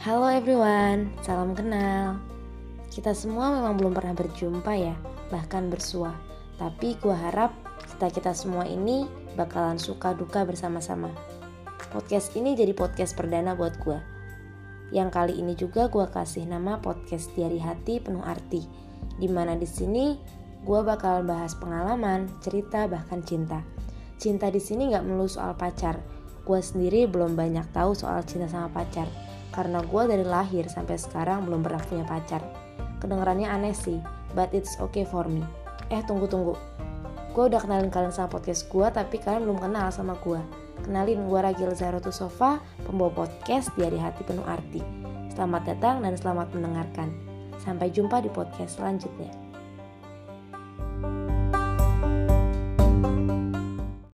Halo everyone, salam kenal. Kita semua memang belum pernah berjumpa ya, bahkan bersua. Tapi gua harap kita-kita semua ini bakalan suka duka bersama-sama. Podcast ini jadi podcast perdana buat gua. Yang kali ini juga gua kasih nama podcast Diari Hati Penuh Arti. Di mana di sini gua bakal bahas pengalaman, cerita, bahkan cinta. Cinta di sini nggak melulu soal pacar. Gua sendiri belum banyak tahu soal cinta sama pacar karena gue dari lahir sampai sekarang belum pernah punya pacar. Kedengarannya aneh sih, but it's okay for me. Eh tunggu tunggu, gue udah kenalin kalian sama podcast gue tapi kalian belum kenal sama gue. Kenalin gue Ragil Zarotu Sofa, pembawa podcast di Hari Hati Penuh Arti. Selamat datang dan selamat mendengarkan. Sampai jumpa di podcast selanjutnya.